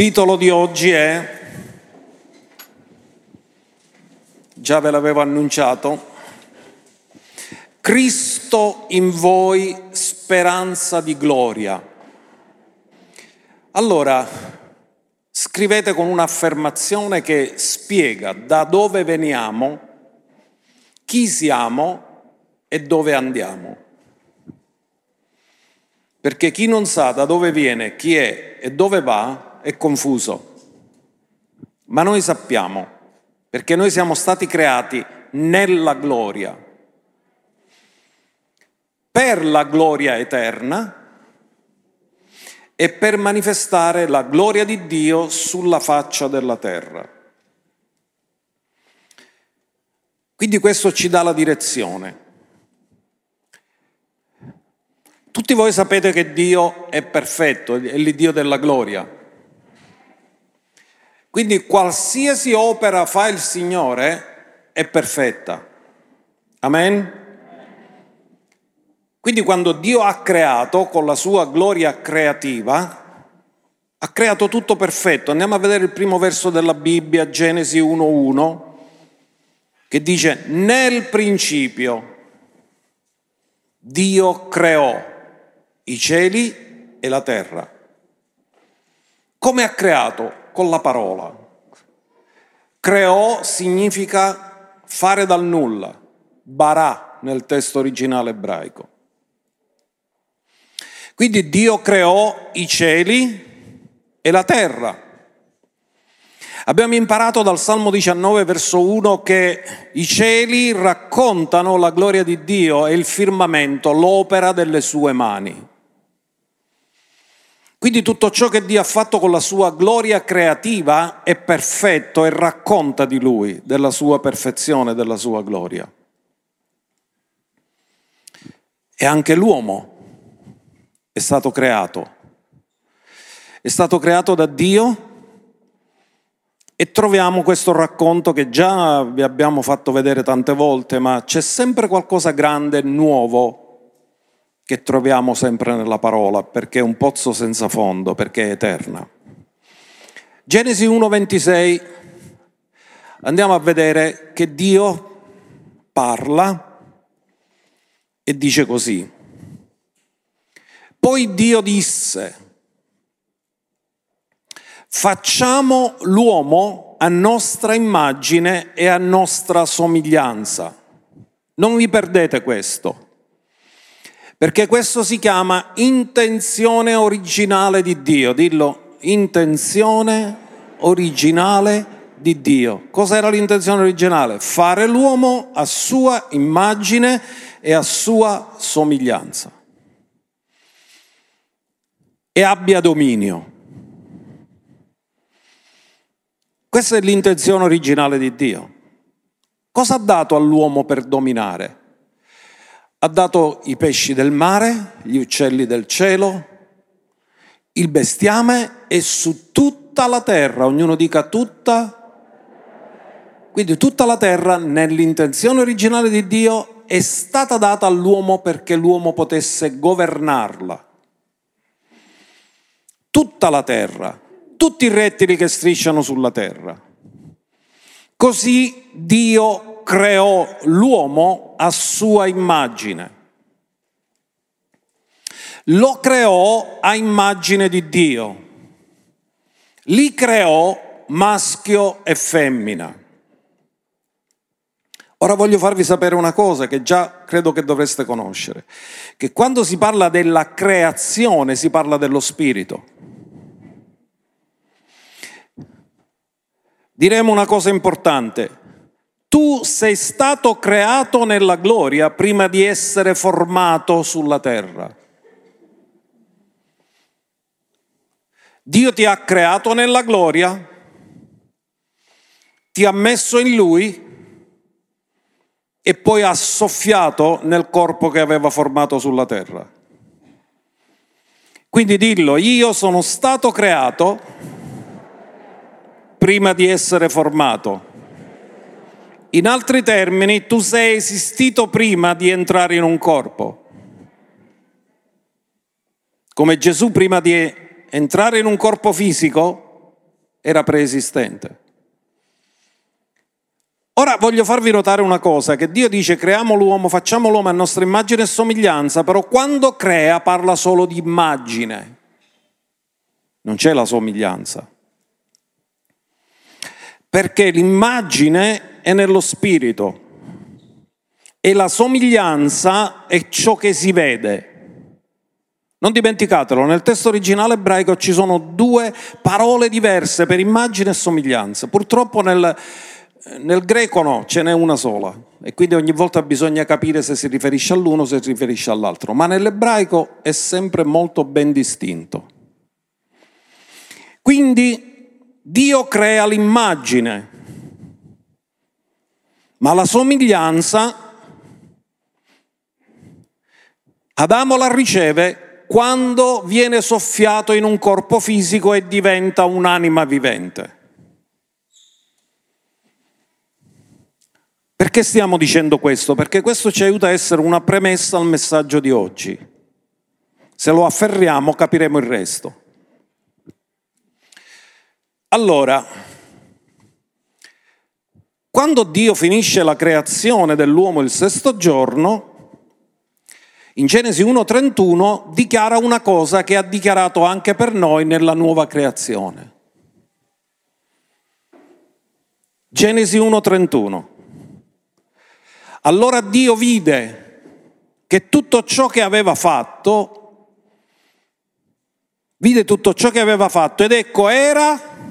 titolo di oggi è, già ve l'avevo annunciato, Cristo in voi, speranza di gloria. Allora, scrivete con un'affermazione che spiega da dove veniamo, chi siamo e dove andiamo. Perché chi non sa da dove viene, chi è e dove va è confuso. Ma noi sappiamo, perché noi siamo stati creati nella gloria, per la gloria eterna e per manifestare la gloria di Dio sulla faccia della terra. Quindi questo ci dà la direzione. Tutti voi sapete che Dio è perfetto, è l'Iddio della gloria. Quindi qualsiasi opera fa il Signore è perfetta. Amen? Quindi quando Dio ha creato con la sua gloria creativa, ha creato tutto perfetto. Andiamo a vedere il primo verso della Bibbia, Genesi 1.1, che dice, nel principio Dio creò i cieli e la terra. Come ha creato? Con la parola. Creò significa fare dal nulla, barà nel testo originale ebraico. Quindi Dio creò i cieli e la terra. Abbiamo imparato dal Salmo 19, verso 1, che i cieli raccontano la gloria di Dio e il firmamento, l'opera delle sue mani. Quindi tutto ciò che Dio ha fatto con la sua gloria creativa è perfetto e racconta di Lui, della sua perfezione, della sua gloria. E anche l'uomo è stato creato. È stato creato da Dio e troviamo questo racconto che già vi abbiamo fatto vedere tante volte, ma c'è sempre qualcosa grande, nuovo che troviamo sempre nella parola, perché è un pozzo senza fondo, perché è eterna. Genesi 1:26, andiamo a vedere che Dio parla e dice così. Poi Dio disse, facciamo l'uomo a nostra immagine e a nostra somiglianza. Non vi perdete questo perché questo si chiama intenzione originale di Dio. Dillo, intenzione originale di Dio. Cos'era l'intenzione originale? Fare l'uomo a sua immagine e a sua somiglianza. E abbia dominio. Questa è l'intenzione originale di Dio. Cosa ha dato all'uomo per dominare? Ha dato i pesci del mare, gli uccelli del cielo, il bestiame e su tutta la terra, ognuno dica tutta, quindi tutta la terra nell'intenzione originale di Dio è stata data all'uomo perché l'uomo potesse governarla. Tutta la terra, tutti i rettili che strisciano sulla terra. Così Dio creò l'uomo a sua immagine. Lo creò a immagine di Dio. Li creò maschio e femmina. Ora voglio farvi sapere una cosa che già credo che dovreste conoscere, che quando si parla della creazione si parla dello spirito. Diremo una cosa importante, tu sei stato creato nella gloria prima di essere formato sulla terra. Dio ti ha creato nella gloria, ti ha messo in lui e poi ha soffiato nel corpo che aveva formato sulla terra. Quindi dillo, io sono stato creato prima di essere formato. In altri termini, tu sei esistito prima di entrare in un corpo. Come Gesù prima di entrare in un corpo fisico era preesistente. Ora voglio farvi notare una cosa, che Dio dice creiamo l'uomo, facciamo l'uomo a nostra immagine e somiglianza, però quando crea parla solo di immagine, non c'è la somiglianza. Perché l'immagine è nello spirito e la somiglianza è ciò che si vede. Non dimenticatelo, nel testo originale ebraico ci sono due parole diverse per immagine e somiglianza. Purtroppo nel, nel greco no, ce n'è una sola e quindi ogni volta bisogna capire se si riferisce all'uno o se si riferisce all'altro, ma nell'ebraico è sempre molto ben distinto. Quindi Dio crea l'immagine, ma la somiglianza Adamo la riceve quando viene soffiato in un corpo fisico e diventa un'anima vivente. Perché stiamo dicendo questo? Perché questo ci aiuta a essere una premessa al messaggio di oggi. Se lo afferriamo capiremo il resto. Allora, quando Dio finisce la creazione dell'uomo il sesto giorno, in Genesi 1.31 dichiara una cosa che ha dichiarato anche per noi nella nuova creazione. Genesi 1.31. Allora Dio vide che tutto ciò che aveva fatto, vide tutto ciò che aveva fatto ed ecco era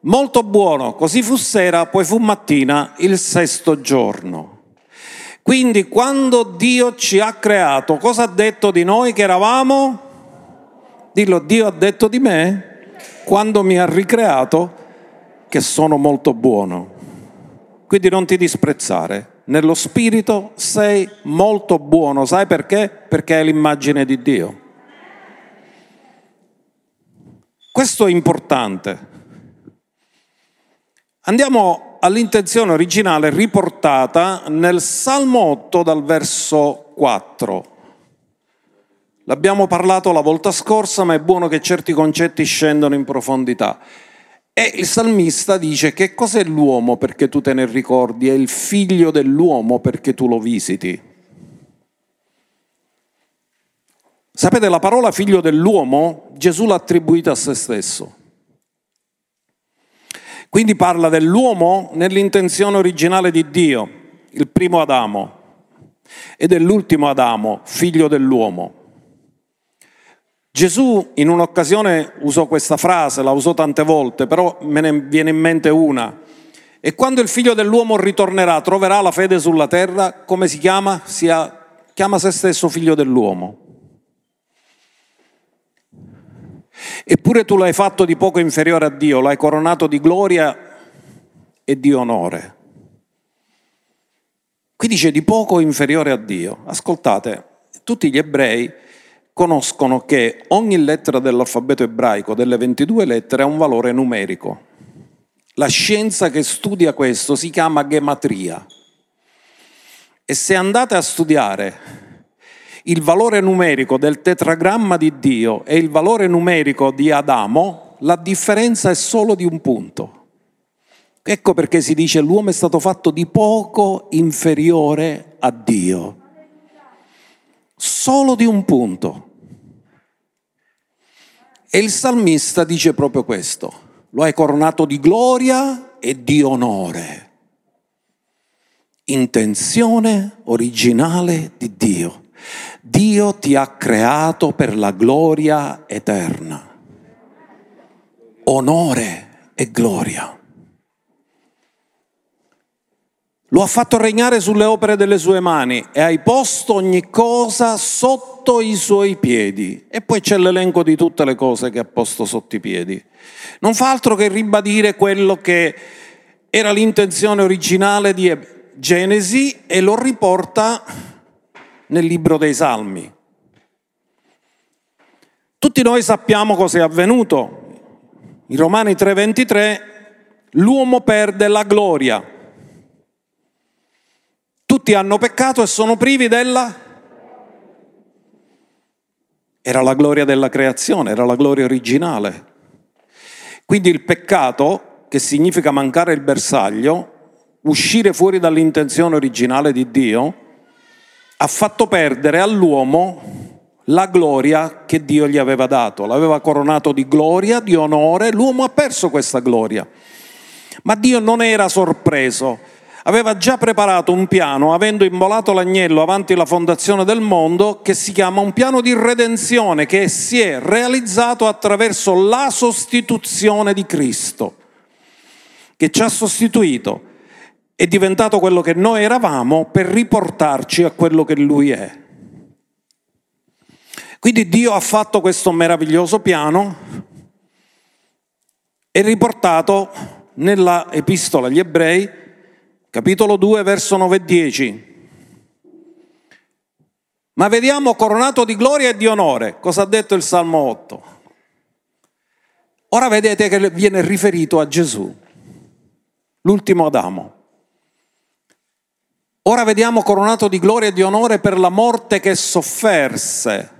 molto buono, così fu sera, poi fu mattina il sesto giorno. Quindi quando Dio ci ha creato, cosa ha detto di noi che eravamo? Dillo, Dio ha detto di me, quando mi ha ricreato, che sono molto buono. Quindi non ti disprezzare, nello spirito sei molto buono, sai perché? Perché è l'immagine di Dio. Questo è importante. Andiamo all'intenzione originale riportata nel Salmo 8 dal verso 4. L'abbiamo parlato la volta scorsa, ma è buono che certi concetti scendono in profondità. E il salmista dice che cos'è l'uomo perché tu te ne ricordi, è il figlio dell'uomo perché tu lo visiti. Sapete, la parola figlio dell'uomo Gesù l'ha attribuita a se stesso. Quindi parla dell'uomo nell'intenzione originale di Dio, il primo Adamo, e dell'ultimo Adamo, figlio dell'uomo. Gesù in un'occasione usò questa frase, la usò tante volte, però me ne viene in mente una. E quando il figlio dell'uomo ritornerà, troverà la fede sulla terra, come si chiama? Si chiama se stesso figlio dell'uomo. Eppure tu l'hai fatto di poco inferiore a Dio, l'hai coronato di gloria e di onore. Qui dice di poco inferiore a Dio. Ascoltate, tutti gli ebrei conoscono che ogni lettera dell'alfabeto ebraico, delle 22 lettere, ha un valore numerico. La scienza che studia questo si chiama gematria. E se andate a studiare il valore numerico del tetragramma di Dio e il valore numerico di Adamo, la differenza è solo di un punto. Ecco perché si dice l'uomo è stato fatto di poco inferiore a Dio. Solo di un punto. E il salmista dice proprio questo. Lo hai coronato di gloria e di onore. Intenzione originale di Dio. Dio ti ha creato per la gloria eterna. Onore e gloria. Lo ha fatto regnare sulle opere delle sue mani e hai posto ogni cosa sotto i suoi piedi. E poi c'è l'elenco di tutte le cose che ha posto sotto i piedi. Non fa altro che ribadire quello che era l'intenzione originale di Genesi e lo riporta nel libro dei Salmi. Tutti noi sappiamo cosa è avvenuto. In Romani 3:23 l'uomo perde la gloria. Tutti hanno peccato e sono privi della... Era la gloria della creazione, era la gloria originale. Quindi il peccato, che significa mancare il bersaglio, uscire fuori dall'intenzione originale di Dio, ha fatto perdere all'uomo la gloria che Dio gli aveva dato. L'aveva coronato di gloria, di onore, l'uomo ha perso questa gloria. Ma Dio non era sorpreso, aveva già preparato un piano, avendo immolato l'agnello avanti la fondazione del mondo, che si chiama un piano di redenzione, che si è realizzato attraverso la sostituzione di Cristo, che ci ha sostituito, è diventato quello che noi eravamo per riportarci a quello che Lui è. Quindi Dio ha fatto questo meraviglioso piano e riportato nella epistola agli ebrei, capitolo 2, verso 9 e 10. Ma vediamo coronato di gloria e di onore. Cosa ha detto il Salmo 8? Ora vedete che viene riferito a Gesù, l'ultimo Adamo. Ora vediamo coronato di gloria e di onore per la morte che sofferse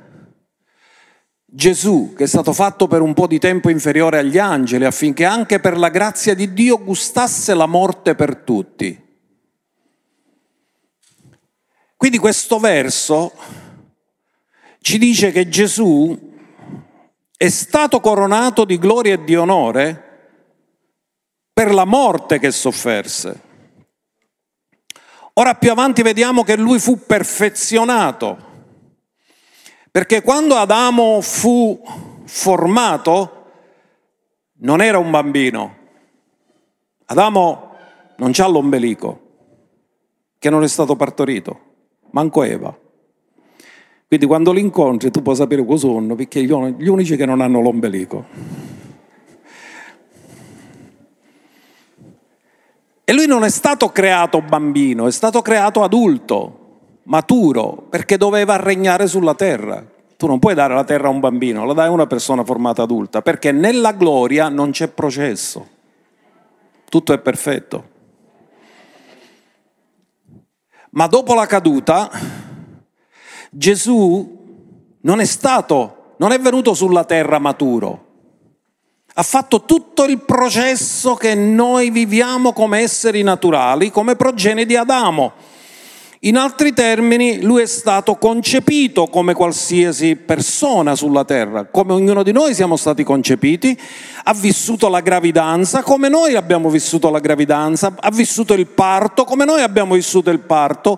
Gesù, che è stato fatto per un po' di tempo inferiore agli angeli, affinché anche per la grazia di Dio gustasse la morte per tutti. Quindi questo verso ci dice che Gesù è stato coronato di gloria e di onore per la morte che sofferse. Ora più avanti vediamo che lui fu perfezionato perché quando Adamo fu formato non era un bambino. Adamo non c'ha l'ombelico, che non è stato partorito, manco Eva. Quindi quando li incontri tu puoi sapere cosa sono, perché gli unici che non hanno l'ombelico. E lui non è stato creato bambino, è stato creato adulto maturo, perché doveva regnare sulla terra. Tu non puoi dare la terra a un bambino, la dai a una persona formata adulta, perché nella gloria non c'è processo. Tutto è perfetto. Ma dopo la caduta, Gesù non è stato, non è venuto sulla terra maturo. Ha fatto tutto il processo che noi viviamo come esseri naturali, come progenie di Adamo. In altri termini, lui è stato concepito come qualsiasi persona sulla terra, come ognuno di noi siamo stati concepiti, ha vissuto la gravidanza come noi abbiamo vissuto la gravidanza, ha vissuto il parto come noi abbiamo vissuto il parto,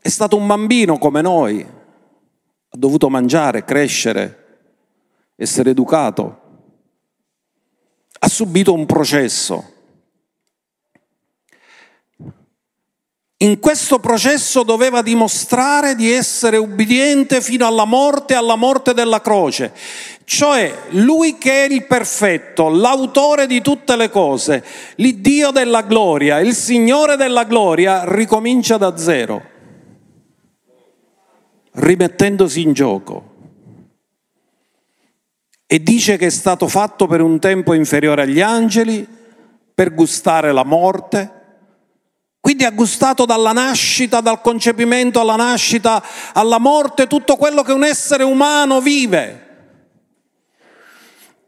è stato un bambino come noi, ha dovuto mangiare, crescere, essere educato, subito un processo. in questo processo doveva dimostrare di essere ubbidiente fino alla morte, alla morte della croce. Cioè lui che è il perfetto, l'autore di tutte le cose, l'Iddio della gloria, il Signore della gloria, ricomincia da zero, rimettendosi in gioco. E dice che è stato fatto per un tempo inferiore agli angeli, per gustare la morte, quindi ha gustato dalla nascita, dal concepimento alla nascita, alla morte, tutto quello che un essere umano vive.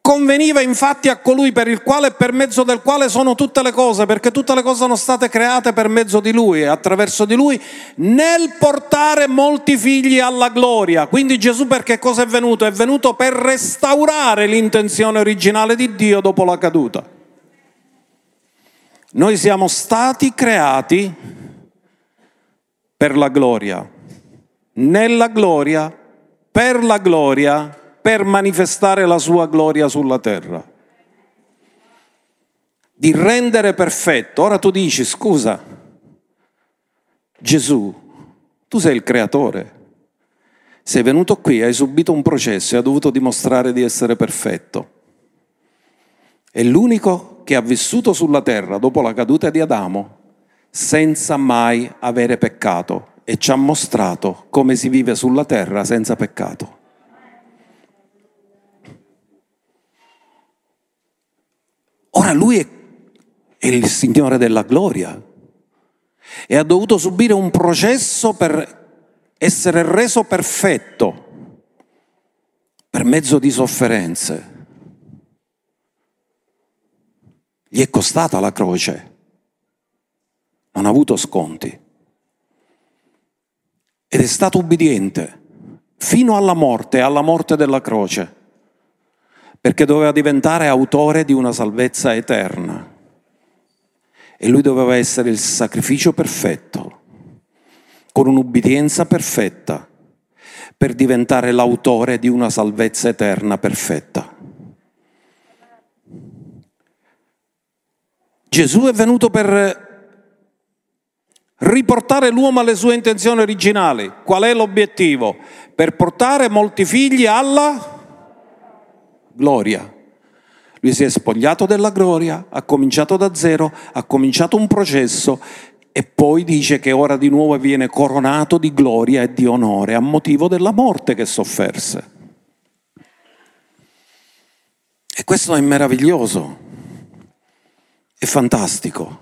Conveniva infatti a colui per il quale e per mezzo del quale sono tutte le cose, perché tutte le cose sono state create per mezzo di lui e attraverso di lui, nel portare molti figli alla gloria. Quindi Gesù perché cosa è venuto? È venuto per restaurare l'intenzione originale di Dio dopo la caduta. Noi siamo stati creati per la gloria, nella gloria, per la gloria, per manifestare la sua gloria sulla terra. Di rendere perfetto. Ora tu dici, scusa, Gesù, tu sei il creatore. Sei venuto qui, hai subito un processo e hai dovuto dimostrare di essere perfetto. È l'unico che ha vissuto sulla terra dopo la caduta di Adamo senza mai avere peccato e ci ha mostrato come si vive sulla terra senza peccato. Ora lui è, è il Signore della gloria e ha dovuto subire un processo per essere reso perfetto per mezzo di sofferenze. Gli è costata la croce, non ha avuto sconti ed è stato ubbidiente fino alla morte, alla morte della croce, perché doveva diventare autore di una salvezza eterna. E lui doveva essere il sacrificio perfetto, con un'ubbidienza perfetta, per diventare l'autore di una salvezza eterna perfetta. Gesù è venuto per riportare l'uomo alle sue intenzioni originali. Qual è l'obiettivo? Per portare molti figli alla gloria. Lui si è spogliato della gloria, ha cominciato da zero, ha cominciato un processo e poi dice che ora di nuovo viene coronato di gloria e di onore a motivo della morte che sofferse. E questo è meraviglioso, è fantastico.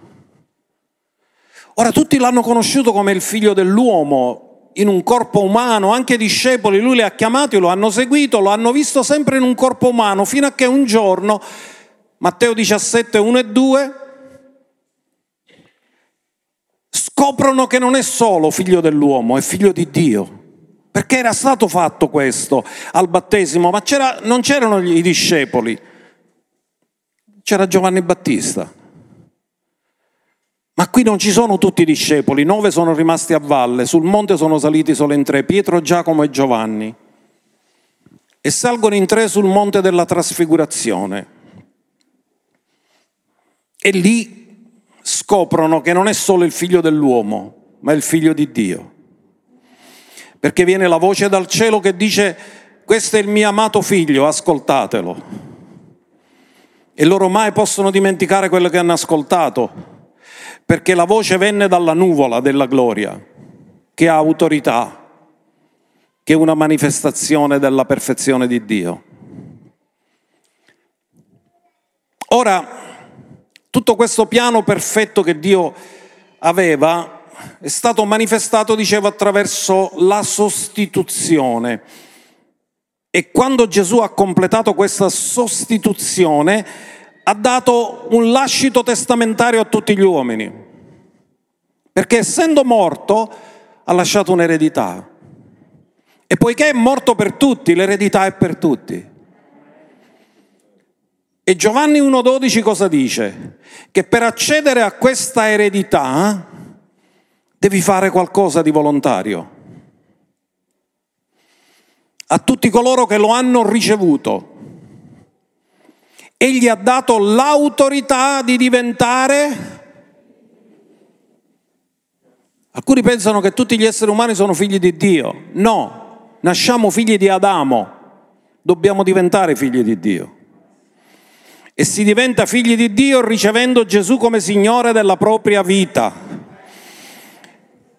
Ora tutti l'hanno conosciuto come il figlio dell'uomo, in un corpo umano, anche i discepoli, lui li ha chiamati, lo hanno seguito, lo hanno visto sempre in un corpo umano, fino a che un giorno, Matteo 17, 1 e 2, scoprono che non è solo figlio dell'uomo, è figlio di Dio. Perché era stato fatto questo al battesimo, ma c'era, non c'erano i discepoli, c'era Giovanni Battista. Ma qui non ci sono tutti i discepoli, nove sono rimasti a valle, sul monte sono saliti solo in tre, Pietro, Giacomo e Giovanni. E salgono in tre sul monte della trasfigurazione. E lì scoprono che non è solo il figlio dell'uomo, ma il figlio di Dio. Perché viene la voce dal cielo che dice, questo è il mio amato figlio, ascoltatelo. E loro mai possono dimenticare quello che hanno ascoltato perché la voce venne dalla nuvola della gloria, che ha autorità, che è una manifestazione della perfezione di Dio. Ora, tutto questo piano perfetto che Dio aveva è stato manifestato, dicevo, attraverso la sostituzione. E quando Gesù ha completato questa sostituzione, ha dato un lascito testamentario a tutti gli uomini, perché essendo morto ha lasciato un'eredità. E poiché è morto per tutti, l'eredità è per tutti. E Giovanni 1.12 cosa dice? Che per accedere a questa eredità devi fare qualcosa di volontario. A tutti coloro che lo hanno ricevuto egli ha dato l'autorità di diventare... Alcuni pensano che tutti gli esseri umani sono figli di Dio. No, nasciamo figli di Adamo, dobbiamo diventare figli di Dio. E si diventa figli di Dio ricevendo Gesù come Signore della propria vita.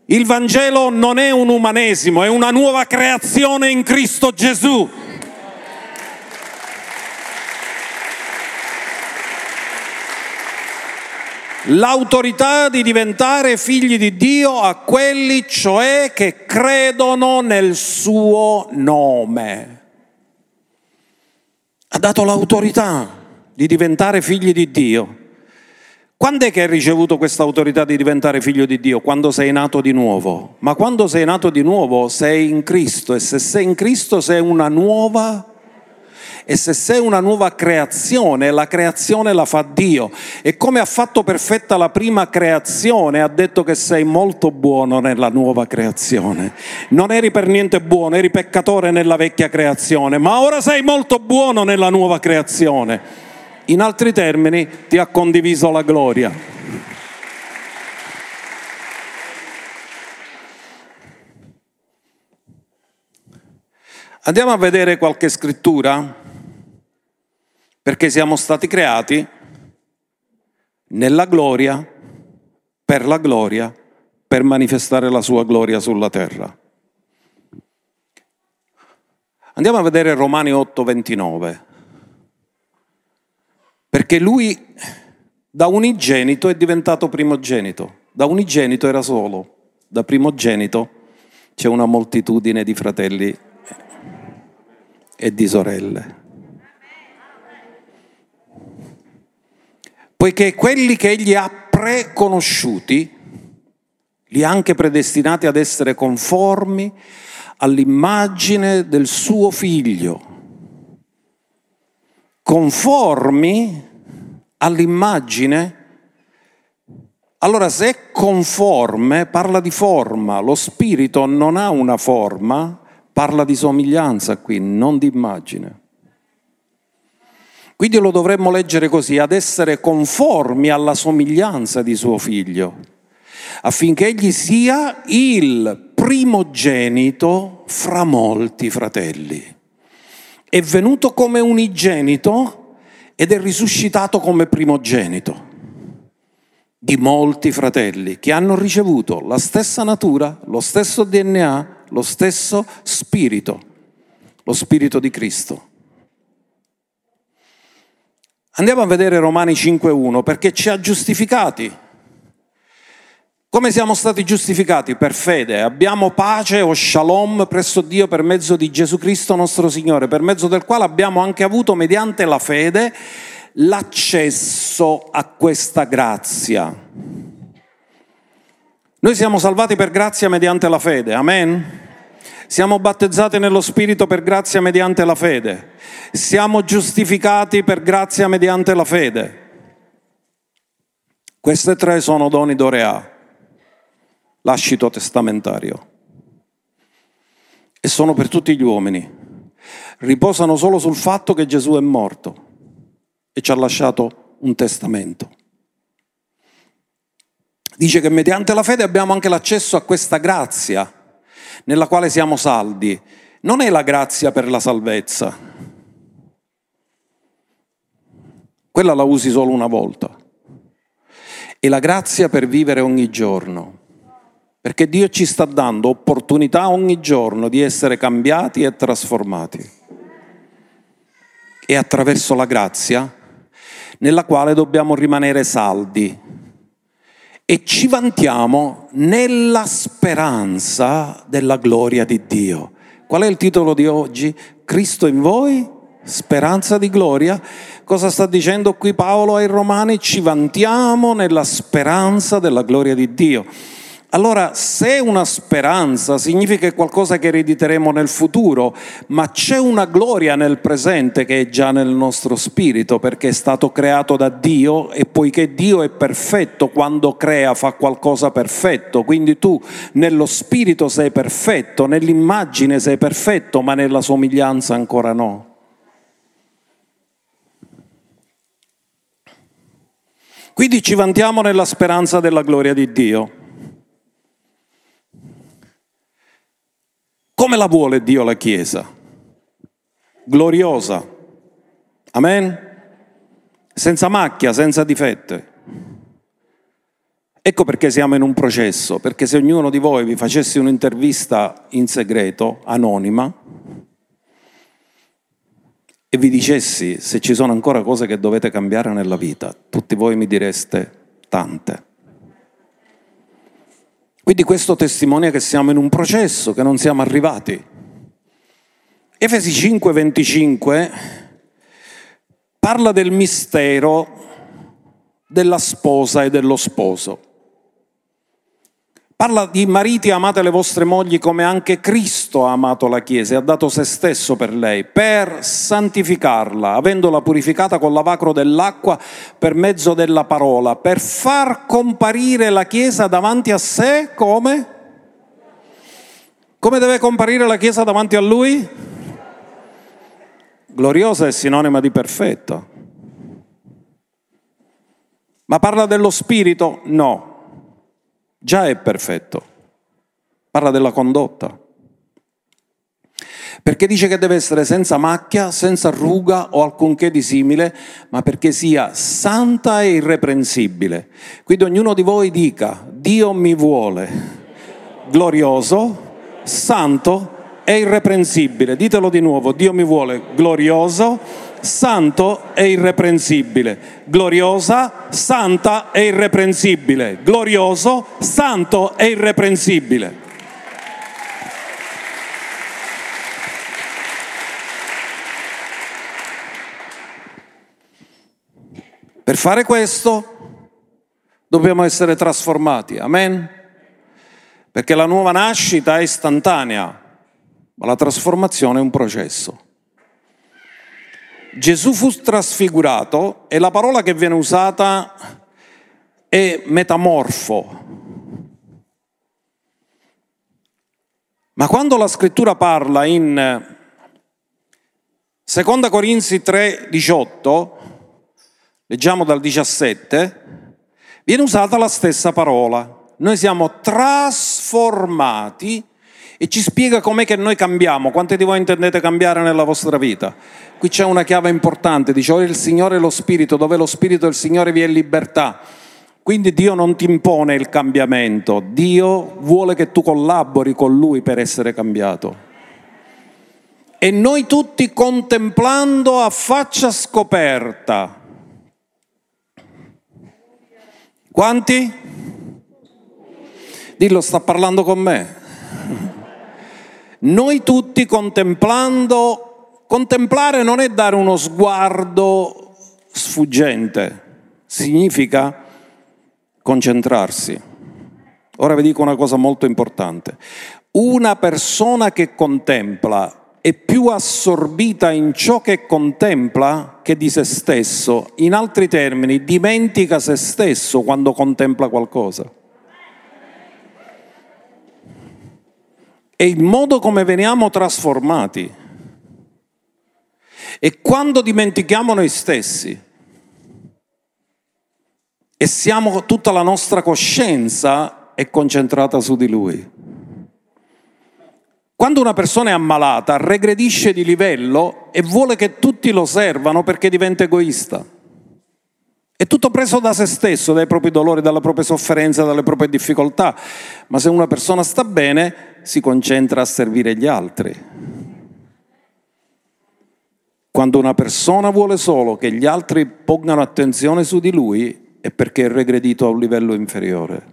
Il Vangelo non è un umanesimo, è una nuova creazione in Cristo Gesù. L'autorità di diventare figli di Dio a quelli cioè che credono nel suo nome. Ha dato l'autorità di diventare figli di Dio. Quando è che hai ricevuto questa autorità di diventare figlio di Dio? Quando sei nato di nuovo. Ma quando sei nato di nuovo sei in Cristo e se sei in Cristo sei una nuova e se sei una nuova creazione, la creazione la fa Dio. E come ha fatto perfetta la prima creazione, ha detto che sei molto buono nella nuova creazione. Non eri per niente buono, eri peccatore nella vecchia creazione, ma ora sei molto buono nella nuova creazione. In altri termini, ti ha condiviso la gloria. Andiamo a vedere qualche scrittura perché siamo stati creati nella gloria, per la gloria, per manifestare la sua gloria sulla terra. Andiamo a vedere Romani 8, 29. Perché lui da unigenito è diventato primogenito. Da unigenito era solo, da primogenito c'è una moltitudine di fratelli e di sorelle. Poiché quelli che egli ha preconosciuti li ha anche predestinati ad essere conformi all'immagine del suo figlio. Conformi all'immagine allora se è conforme parla di forma, lo spirito non ha una forma, parla di somiglianza qui, non di immagine. Quindi lo dovremmo leggere così, ad essere conformi alla somiglianza di suo figlio, affinché egli sia il primogenito fra molti fratelli. È venuto come unigenito ed è risuscitato come primogenito di molti fratelli che hanno ricevuto la stessa natura, lo stesso DNA, lo stesso spirito, lo spirito di Cristo. Andiamo a vedere Romani 5.1 perché ci ha giustificati. Come siamo stati giustificati? Per fede. Abbiamo pace o shalom presso Dio per mezzo di Gesù Cristo nostro Signore, per mezzo del quale abbiamo anche avuto mediante la fede l'accesso a questa grazia. Noi siamo salvati per grazia mediante la fede, amen? Siamo battezzati nello Spirito per grazia mediante la fede. Siamo giustificati per grazia mediante la fede. Queste tre sono doni d'Orea, lascito testamentario. E sono per tutti gli uomini. Riposano solo sul fatto che Gesù è morto e ci ha lasciato un testamento. Dice che mediante la fede abbiamo anche l'accesso a questa grazia nella quale siamo saldi. Non è la grazia per la salvezza. Quella la usi solo una volta. È la grazia per vivere ogni giorno. Perché Dio ci sta dando opportunità ogni giorno di essere cambiati e trasformati. E attraverso la grazia nella quale dobbiamo rimanere saldi e ci vantiamo nella speranza della gloria di Dio. Qual è il titolo di oggi? Cristo in voi, speranza di gloria. Cosa sta dicendo qui Paolo ai Romani? Ci vantiamo nella speranza della gloria di Dio. Allora, se una speranza significa qualcosa che erediteremo nel futuro, ma c'è una gloria nel presente che è già nel nostro spirito, perché è stato creato da Dio e poiché Dio è perfetto, quando crea fa qualcosa perfetto, quindi tu nello spirito sei perfetto, nell'immagine sei perfetto, ma nella somiglianza ancora no. Quindi ci vantiamo nella speranza della gloria di Dio. Come la vuole Dio la Chiesa? Gloriosa. Amen? Senza macchia, senza difette. Ecco perché siamo in un processo, perché se ognuno di voi vi facesse un'intervista in segreto, anonima, e vi dicessi se ci sono ancora cose che dovete cambiare nella vita, tutti voi mi direste tante. Quindi questo testimonia che siamo in un processo, che non siamo arrivati. Efesi 5:25 parla del mistero della sposa e dello sposo. Parla di mariti amate le vostre mogli come anche Cristo ha amato la Chiesa e ha dato se stesso per lei, per santificarla, avendola purificata col lavacro dell'acqua per mezzo della parola, per far comparire la Chiesa davanti a sé come? Come deve comparire la Chiesa davanti a lui? Gloriosa è sinonima di perfetta. Ma parla dello spirito? No già è perfetto. Parla della condotta. Perché dice che deve essere senza macchia, senza ruga o alcunché di simile, ma perché sia santa e irreprensibile. Quindi ognuno di voi dica, Dio mi vuole glorioso, santo e irreprensibile. Ditelo di nuovo, Dio mi vuole glorioso, santo e irreprensibile. Gloriosa, santa e irreprensibile. Glorioso, santo e irreprensibile. Per fare questo dobbiamo essere trasformati, amen? Perché la nuova nascita è istantanea, ma la trasformazione è un processo. Gesù fu trasfigurato e la parola che viene usata è metamorfo. Ma quando la scrittura parla in 2 Corinzi 3, 18, leggiamo dal 17, viene usata la stessa parola. Noi siamo trasformati e ci spiega com'è che noi cambiamo. Quanti di voi intendete cambiare nella vostra vita? Qui c'è una chiave importante, dice, ora il Signore è lo Spirito, dove lo Spirito del Signore vi è libertà. Quindi Dio non ti impone il cambiamento, Dio vuole che tu collabori con Lui per essere cambiato. E noi tutti contemplando a faccia scoperta quanti? Dillo, sta parlando con me. Noi tutti contemplando, contemplare non è dare uno sguardo sfuggente, significa concentrarsi. Ora vi dico una cosa molto importante. Una persona che contempla è più assorbita in ciò che contempla che di se stesso. In altri termini, dimentica se stesso quando contempla qualcosa. È il modo come veniamo trasformati. E quando dimentichiamo noi stessi e siamo tutta la nostra coscienza è concentrata su di Lui. Quando una persona è ammalata, regredisce di livello e vuole che tutti lo servano perché diventa egoista. È tutto preso da se stesso, dai propri dolori, dalla propria sofferenza, dalle proprie difficoltà. Ma se una persona sta bene, si concentra a servire gli altri. Quando una persona vuole solo che gli altri pongano attenzione su di lui, è perché è regredito a un livello inferiore.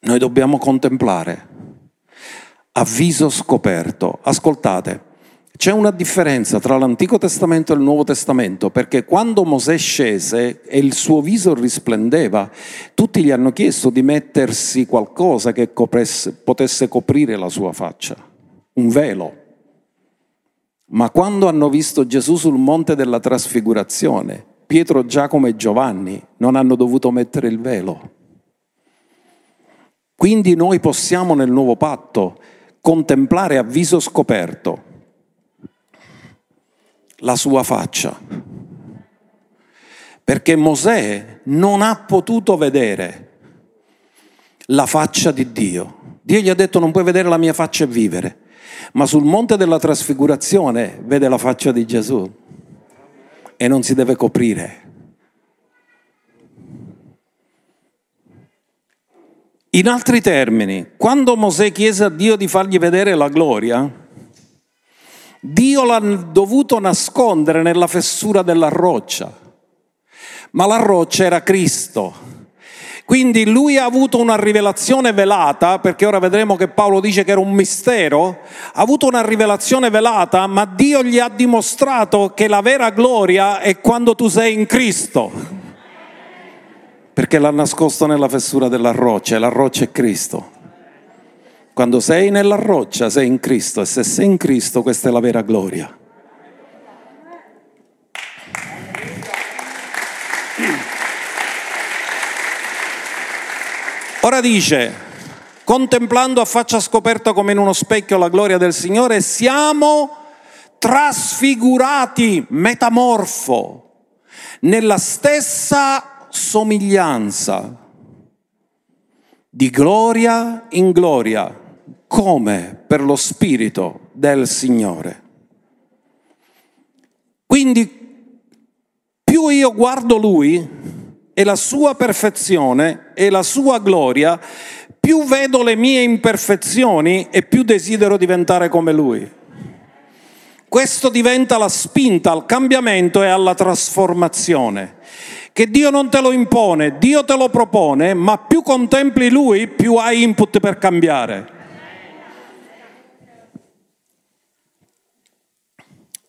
Noi dobbiamo contemplare a viso scoperto. Ascoltate, c'è una differenza tra l'Antico Testamento e il Nuovo Testamento, perché quando Mosè scese e il suo viso risplendeva, tutti gli hanno chiesto di mettersi qualcosa che copresse, potesse coprire la sua faccia, un velo. Ma quando hanno visto Gesù sul monte della trasfigurazione, Pietro, Giacomo e Giovanni non hanno dovuto mettere il velo. Quindi noi possiamo nel nuovo patto contemplare a viso scoperto la sua faccia, perché Mosè non ha potuto vedere la faccia di Dio. Dio gli ha detto non puoi vedere la mia faccia e vivere, ma sul monte della trasfigurazione vede la faccia di Gesù e non si deve coprire. In altri termini, quando Mosè chiese a Dio di fargli vedere la gloria, Dio l'ha dovuto nascondere nella fessura della roccia, ma la roccia era Cristo. Quindi lui ha avuto una rivelazione velata, perché ora vedremo che Paolo dice che era un mistero, ha avuto una rivelazione velata, ma Dio gli ha dimostrato che la vera gloria è quando tu sei in Cristo perché l'ha nascosto nella fessura della roccia e la roccia è Cristo. Quando sei nella roccia sei in Cristo e se sei in Cristo questa è la vera gloria. Ora dice, contemplando a faccia scoperta come in uno specchio la gloria del Signore, siamo trasfigurati, metamorfo, nella stessa somiglianza, di gloria in gloria, come per lo Spirito del Signore. Quindi più io guardo Lui e la sua perfezione e la sua gloria, più vedo le mie imperfezioni e più desidero diventare come Lui. Questo diventa la spinta al cambiamento e alla trasformazione che Dio non te lo impone, Dio te lo propone, ma più contempli Lui, più hai input per cambiare.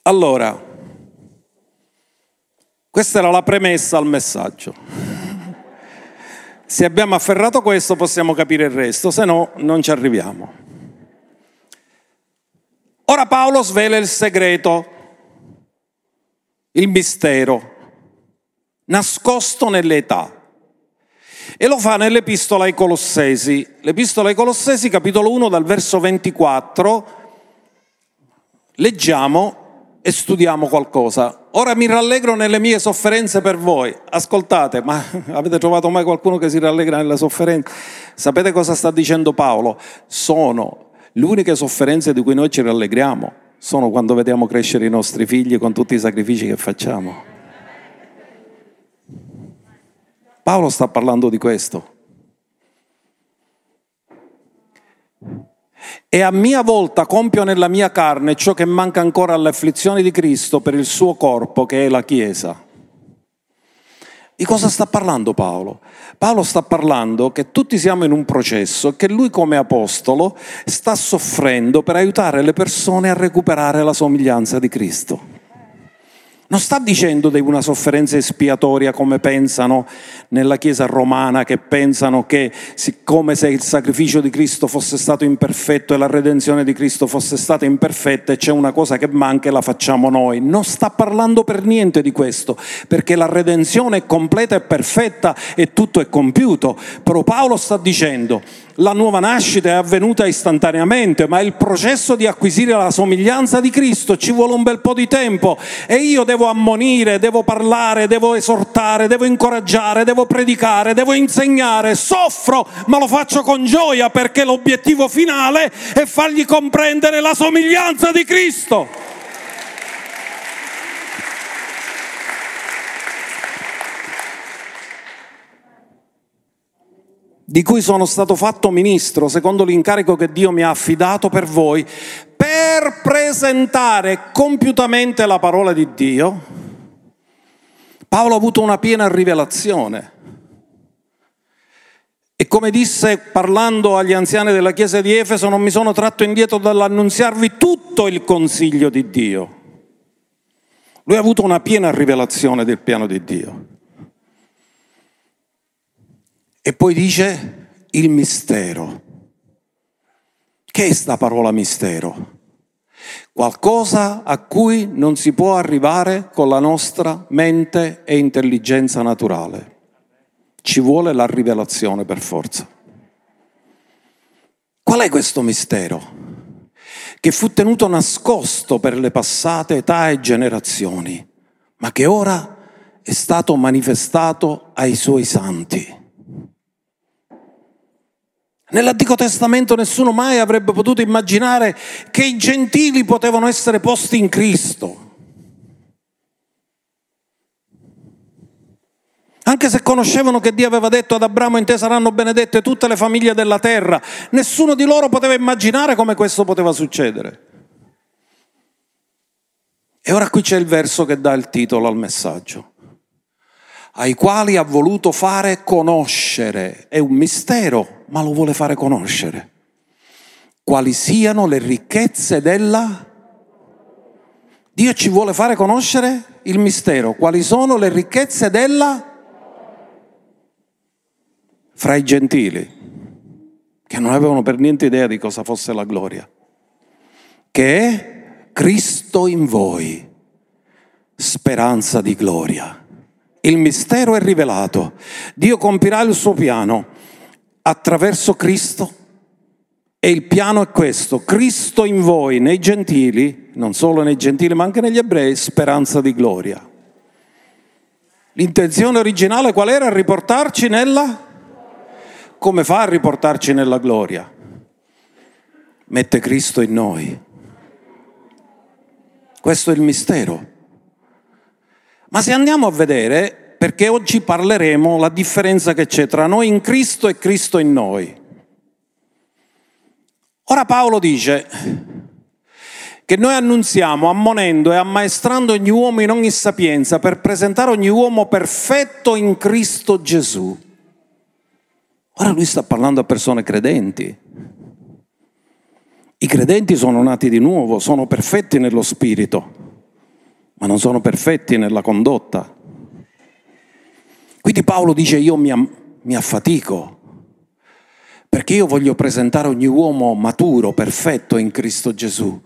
Allora, Questa era la premessa al messaggio. Se abbiamo afferrato questo possiamo capire il resto, se no non ci arriviamo. Ora Paolo svela il segreto, il mistero, nascosto nell'età. E lo fa nell'epistola ai Colossesi. L'epistola ai Colossesi, capitolo 1, dal verso 24, leggiamo e studiamo qualcosa. Ora mi rallegro nelle mie sofferenze per voi. Ascoltate, ma avete trovato mai qualcuno che si rallegra nelle sofferenze? Sapete cosa sta dicendo Paolo? Sono le uniche sofferenze di cui noi ci rallegriamo, sono quando vediamo crescere i nostri figli con tutti i sacrifici che facciamo. Paolo sta parlando di questo. E a mia volta compio nella mia carne ciò che manca ancora alle afflizioni di Cristo per il suo corpo, che è la Chiesa. Di cosa sta parlando Paolo? Paolo sta parlando che tutti siamo in un processo che lui come apostolo sta soffrendo per aiutare le persone a recuperare la somiglianza di Cristo. Non sta dicendo di una sofferenza espiatoria come pensano nella Chiesa romana, che pensano che siccome se il sacrificio di Cristo fosse stato imperfetto e la redenzione di Cristo fosse stata imperfetta e c'è una cosa che manca e la facciamo noi. Non sta parlando per niente di questo, perché la redenzione è completa e perfetta e tutto è compiuto. Però Paolo sta dicendo la nuova nascita è avvenuta istantaneamente, ma il processo di acquisire la somiglianza di Cristo ci vuole un bel po' di tempo e io devo ammonire, devo parlare, devo esortare, devo incoraggiare, devo predicare, devo insegnare, soffro, ma lo faccio con gioia perché l'obiettivo finale è fargli comprendere la somiglianza di Cristo. Di cui sono stato fatto ministro secondo l'incarico che Dio mi ha affidato per voi, per presentare compiutamente la parola di Dio, Paolo ha avuto una piena rivelazione. E come disse parlando agli anziani della chiesa di Efeso, non mi sono tratto indietro dall'annunziarvi tutto il consiglio di Dio. Lui ha avuto una piena rivelazione del piano di Dio. E poi dice il mistero. Che è sta parola mistero? Qualcosa a cui non si può arrivare con la nostra mente e intelligenza naturale. Ci vuole la rivelazione per forza. Qual è questo mistero? Che fu tenuto nascosto per le passate età e generazioni, ma che ora è stato manifestato ai suoi santi. Nell'Antico Testamento nessuno mai avrebbe potuto immaginare che i gentili potevano essere posti in Cristo. Anche se conoscevano che Dio aveva detto ad Abramo in te saranno benedette tutte le famiglie della terra, nessuno di loro poteva immaginare come questo poteva succedere. E ora qui c'è il verso che dà il titolo al messaggio ai quali ha voluto fare conoscere. È un mistero, ma lo vuole fare conoscere. Quali siano le ricchezze della... Dio ci vuole fare conoscere il mistero. Quali sono le ricchezze della... Fra i gentili, che non avevano per niente idea di cosa fosse la gloria. Che è Cristo in voi, speranza di gloria. Il mistero è rivelato. Dio compirà il suo piano attraverso Cristo e il piano è questo. Cristo in voi, nei gentili, non solo nei gentili ma anche negli ebrei, speranza di gloria. L'intenzione originale qual era? Riportarci nella... Come fa a riportarci nella gloria? Mette Cristo in noi. Questo è il mistero. Ma se andiamo a vedere, perché oggi parleremo la differenza che c'è tra noi in Cristo e Cristo in noi. Ora Paolo dice che noi annunziamo ammonendo e ammaestrando ogni uomo in ogni sapienza per presentare ogni uomo perfetto in Cristo Gesù. Ora lui sta parlando a persone credenti. I credenti sono nati di nuovo, sono perfetti nello spirito ma non sono perfetti nella condotta. Quindi Paolo dice io mi, mi affatico perché io voglio presentare ogni uomo maturo, perfetto in Cristo Gesù.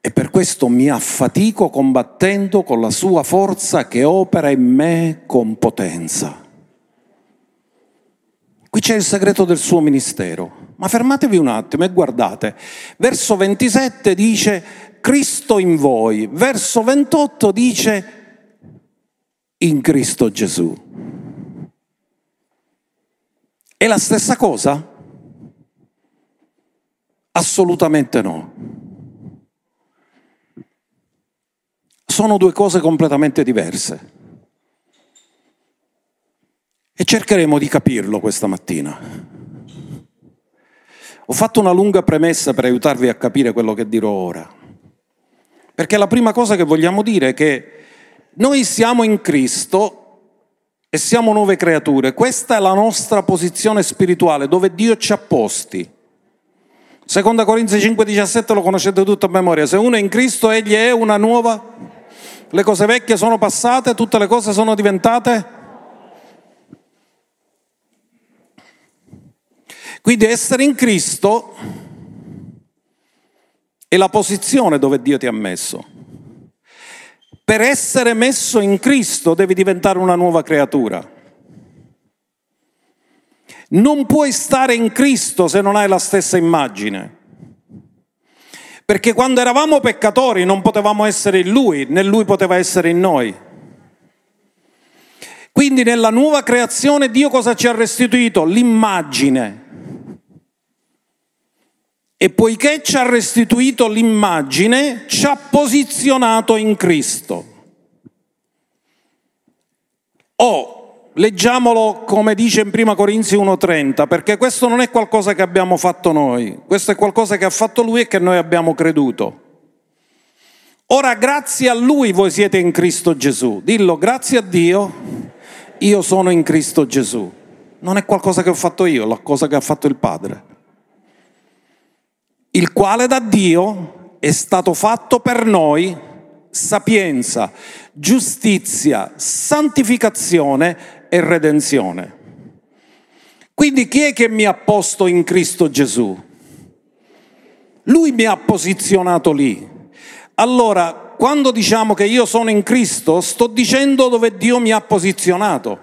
E per questo mi affatico combattendo con la sua forza che opera in me con potenza. Qui c'è il segreto del suo ministero. Ma fermatevi un attimo e guardate. Verso 27 dice Cristo in voi. Verso 28 dice in Cristo Gesù. È la stessa cosa? Assolutamente no. Sono due cose completamente diverse. E cercheremo di capirlo questa mattina. Ho fatto una lunga premessa per aiutarvi a capire quello che dirò ora. Perché la prima cosa che vogliamo dire è che noi siamo in Cristo e siamo nuove creature. Questa è la nostra posizione spirituale dove Dio ci ha posti. Seconda Corinzi 5,17 lo conoscete tutto a memoria. Se uno è in Cristo, egli è una nuova. Le cose vecchie sono passate, tutte le cose sono diventate Quindi essere in Cristo è la posizione dove Dio ti ha messo. Per essere messo in Cristo devi diventare una nuova creatura. Non puoi stare in Cristo se non hai la stessa immagine. Perché quando eravamo peccatori non potevamo essere in Lui, né Lui poteva essere in noi. Quindi nella nuova creazione Dio cosa ci ha restituito? L'immagine e poiché ci ha restituito l'immagine, ci ha posizionato in Cristo. O, leggiamolo come dice in 1 Corinzi 1.30, perché questo non è qualcosa che abbiamo fatto noi, questo è qualcosa che ha fatto Lui e che noi abbiamo creduto. Ora, grazie a Lui voi siete in Cristo Gesù. Dillo, grazie a Dio, io sono in Cristo Gesù. Non è qualcosa che ho fatto io, è la cosa che ha fatto il Padre il quale da Dio è stato fatto per noi sapienza, giustizia, santificazione e redenzione. Quindi chi è che mi ha posto in Cristo Gesù? Lui mi ha posizionato lì. Allora, quando diciamo che io sono in Cristo, sto dicendo dove Dio mi ha posizionato.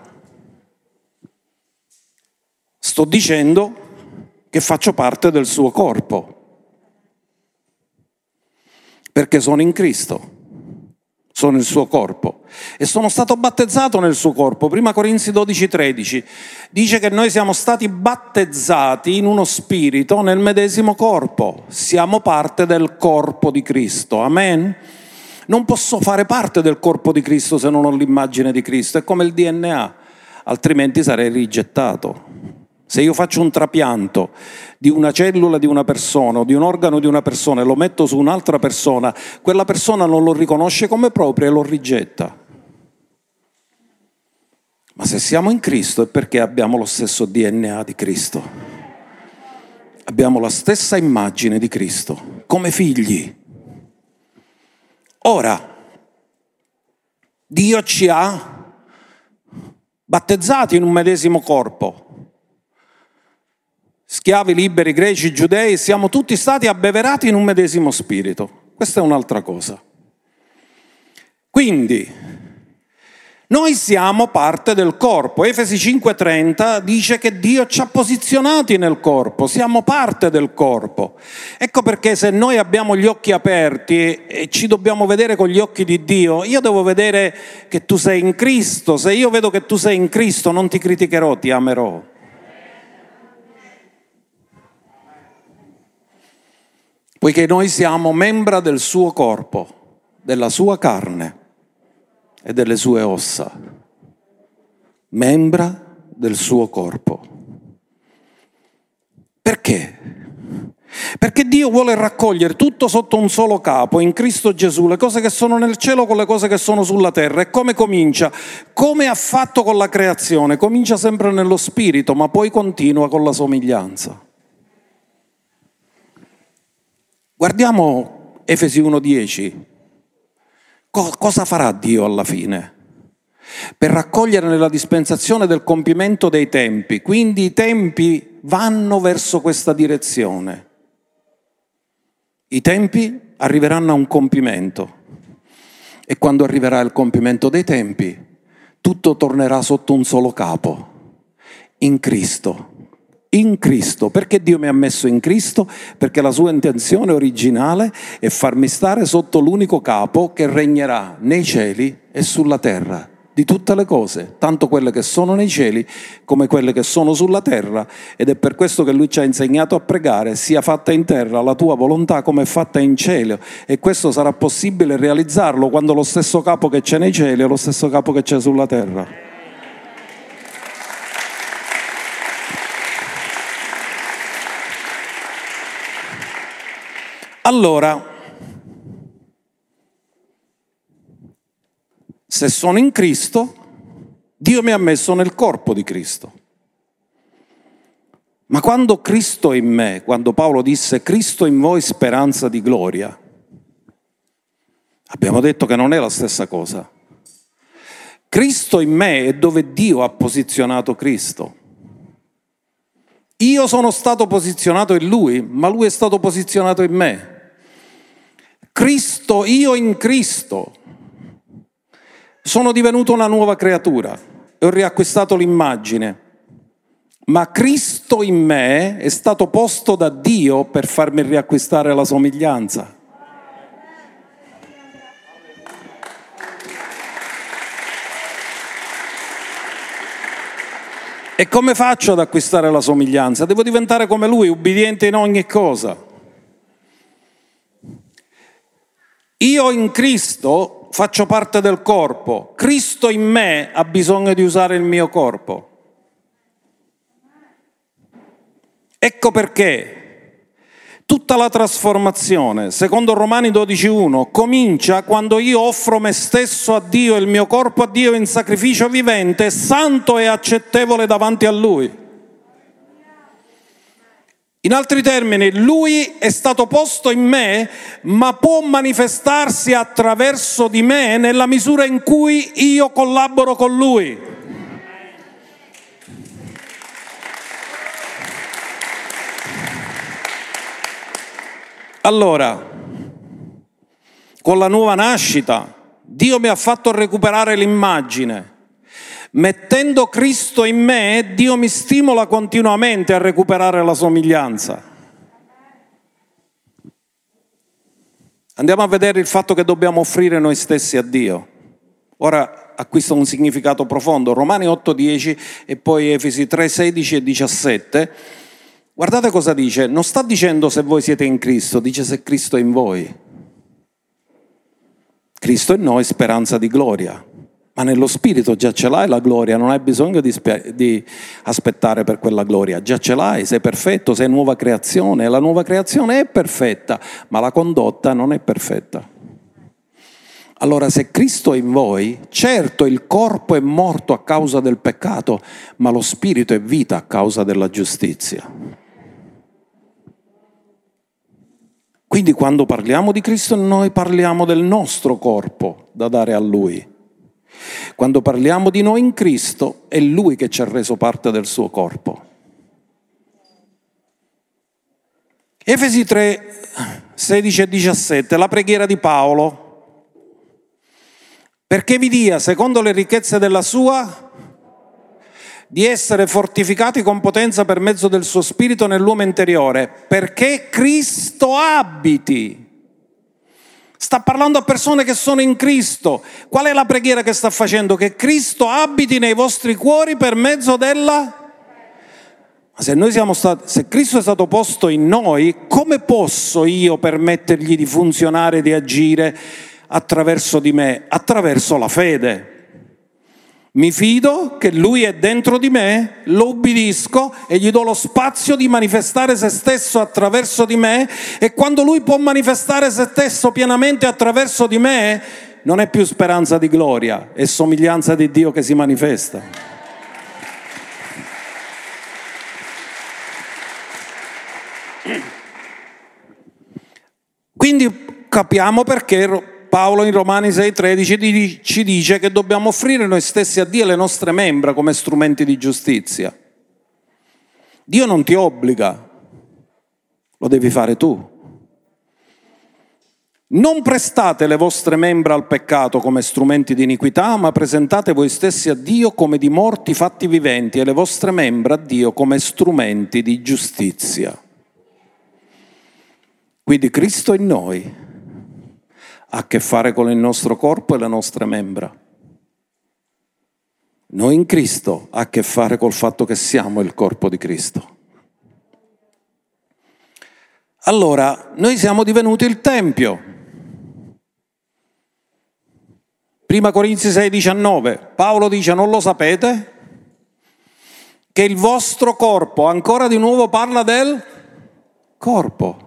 Sto dicendo che faccio parte del suo corpo perché sono in Cristo, sono il suo corpo e sono stato battezzato nel suo corpo. Prima Corinzi 12, 13 dice che noi siamo stati battezzati in uno spirito nel medesimo corpo, siamo parte del corpo di Cristo. Amen? Non posso fare parte del corpo di Cristo se non ho l'immagine di Cristo, è come il DNA, altrimenti sarei rigettato. Se io faccio un trapianto di una cellula di una persona o di un organo di una persona e lo metto su un'altra persona, quella persona non lo riconosce come proprio e lo rigetta. Ma se siamo in Cristo è perché abbiamo lo stesso DNA di Cristo. Abbiamo la stessa immagine di Cristo, come figli. Ora, Dio ci ha battezzati in un medesimo corpo schiavi liberi, greci, giudei, siamo tutti stati abbeverati in un medesimo spirito. Questa è un'altra cosa. Quindi, noi siamo parte del corpo. Efesi 5:30 dice che Dio ci ha posizionati nel corpo, siamo parte del corpo. Ecco perché se noi abbiamo gli occhi aperti e ci dobbiamo vedere con gli occhi di Dio, io devo vedere che tu sei in Cristo. Se io vedo che tu sei in Cristo, non ti criticherò, ti amerò. Poiché noi siamo membra del suo corpo, della sua carne e delle sue ossa, membra del suo corpo. Perché? Perché Dio vuole raccogliere tutto sotto un solo capo, in Cristo Gesù, le cose che sono nel cielo con le cose che sono sulla terra. E come comincia? Come ha fatto con la creazione? Comincia sempre nello spirito, ma poi continua con la somiglianza. Guardiamo Efesi 1.10. Co- cosa farà Dio alla fine? per raccogliere nella dispensazione del compimento dei tempi. Quindi i tempi vanno verso questa direzione. I tempi arriveranno a un compimento e quando arriverà il compimento dei tempi, tutto tornerà sotto un solo capo, in Cristo. In Cristo. Perché Dio mi ha messo in Cristo? Perché la sua intenzione originale è farmi stare sotto l'unico capo che regnerà nei cieli e sulla terra di tutte le cose, tanto quelle che sono nei cieli come quelle che sono sulla terra, ed è per questo che lui ci ha insegnato a pregare, sia fatta in terra la tua volontà come è fatta in cielo, e questo sarà possibile realizzarlo quando lo stesso capo che c'è nei cieli è lo stesso capo che c'è sulla terra. Allora, Se sono in Cristo, Dio mi ha messo nel corpo di Cristo. Ma quando Cristo è in me, quando Paolo disse Cristo in voi speranza di gloria, abbiamo detto che non è la stessa cosa. Cristo in me è dove Dio ha posizionato Cristo. Io sono stato posizionato in Lui, ma Lui è stato posizionato in me. Cristo, io in Cristo sono divenuto una nuova creatura e ho riacquistato l'immagine. Ma Cristo in me è stato posto da Dio per farmi riacquistare la somiglianza. E come faccio ad acquistare la somiglianza? Devo diventare come Lui, ubbidiente in ogni cosa. Io in Cristo faccio parte del corpo, Cristo in me ha bisogno di usare il mio corpo. Ecco perché tutta la trasformazione, secondo Romani 12.1, comincia quando io offro me stesso a Dio, il mio corpo a Dio in sacrificio vivente, santo e accettevole davanti a Lui. In altri termini, lui è stato posto in me, ma può manifestarsi attraverso di me nella misura in cui io collaboro con lui. Allora, con la nuova nascita, Dio mi ha fatto recuperare l'immagine Mettendo Cristo in me, Dio mi stimola continuamente a recuperare la somiglianza. Andiamo a vedere il fatto che dobbiamo offrire noi stessi a Dio. Ora acquista un significato profondo. Romani 8:10 e poi Efesi 3:16 e 17. Guardate cosa dice. Non sta dicendo se voi siete in Cristo, dice se Cristo è in voi. Cristo in noi, speranza di gloria ma nello spirito già ce l'hai la gloria, non hai bisogno di, di, aspettare per quella gloria, già ce l'hai, sei perfetto, sei nuova creazione, la nuova creazione è perfetta, ma la condotta non è perfetta. Allora se Cristo è in voi, certo il corpo è morto a causa del peccato, ma lo spirito è vita a causa della giustizia. Quindi quando parliamo di Cristo noi parliamo del nostro corpo da dare a Lui quando parliamo di noi in Cristo, è Lui che ci ha reso parte del suo corpo. Efesi 3, 16 e 17, la preghiera di Paolo. Perché vi dia, secondo le ricchezze della sua, di essere fortificati con potenza per mezzo del suo spirito nell'uomo interiore, perché Cristo abiti Sta parlando a persone che sono in Cristo. Qual è la preghiera che sta facendo? Che Cristo abiti nei vostri cuori per mezzo della... Ma se, noi siamo stati, se Cristo è stato posto in noi, come posso io permettergli di funzionare, di agire attraverso di me? Attraverso la fede. Mi fido che lui è dentro di me, lo ubbidisco e gli do lo spazio di manifestare se stesso attraverso di me e quando lui può manifestare se stesso pienamente attraverso di me, non è più speranza di gloria, è somiglianza di Dio che si manifesta. Quindi capiamo perché Paolo in Romani 6:13 ci dice che dobbiamo offrire noi stessi a Dio le nostre membra come strumenti di giustizia. Dio non ti obbliga, lo devi fare tu. Non prestate le vostre membra al peccato come strumenti di iniquità, ma presentate voi stessi a Dio come di morti fatti viventi e le vostre membra a Dio come strumenti di giustizia. Quindi Cristo in noi ha a che fare con il nostro corpo e le nostre membra. Noi in Cristo ha a che fare col fatto che siamo il corpo di Cristo. Allora, noi siamo divenuti il Tempio. Prima Corinzi 6, 19, Paolo dice, non lo sapete? Che il vostro corpo, ancora di nuovo parla del corpo.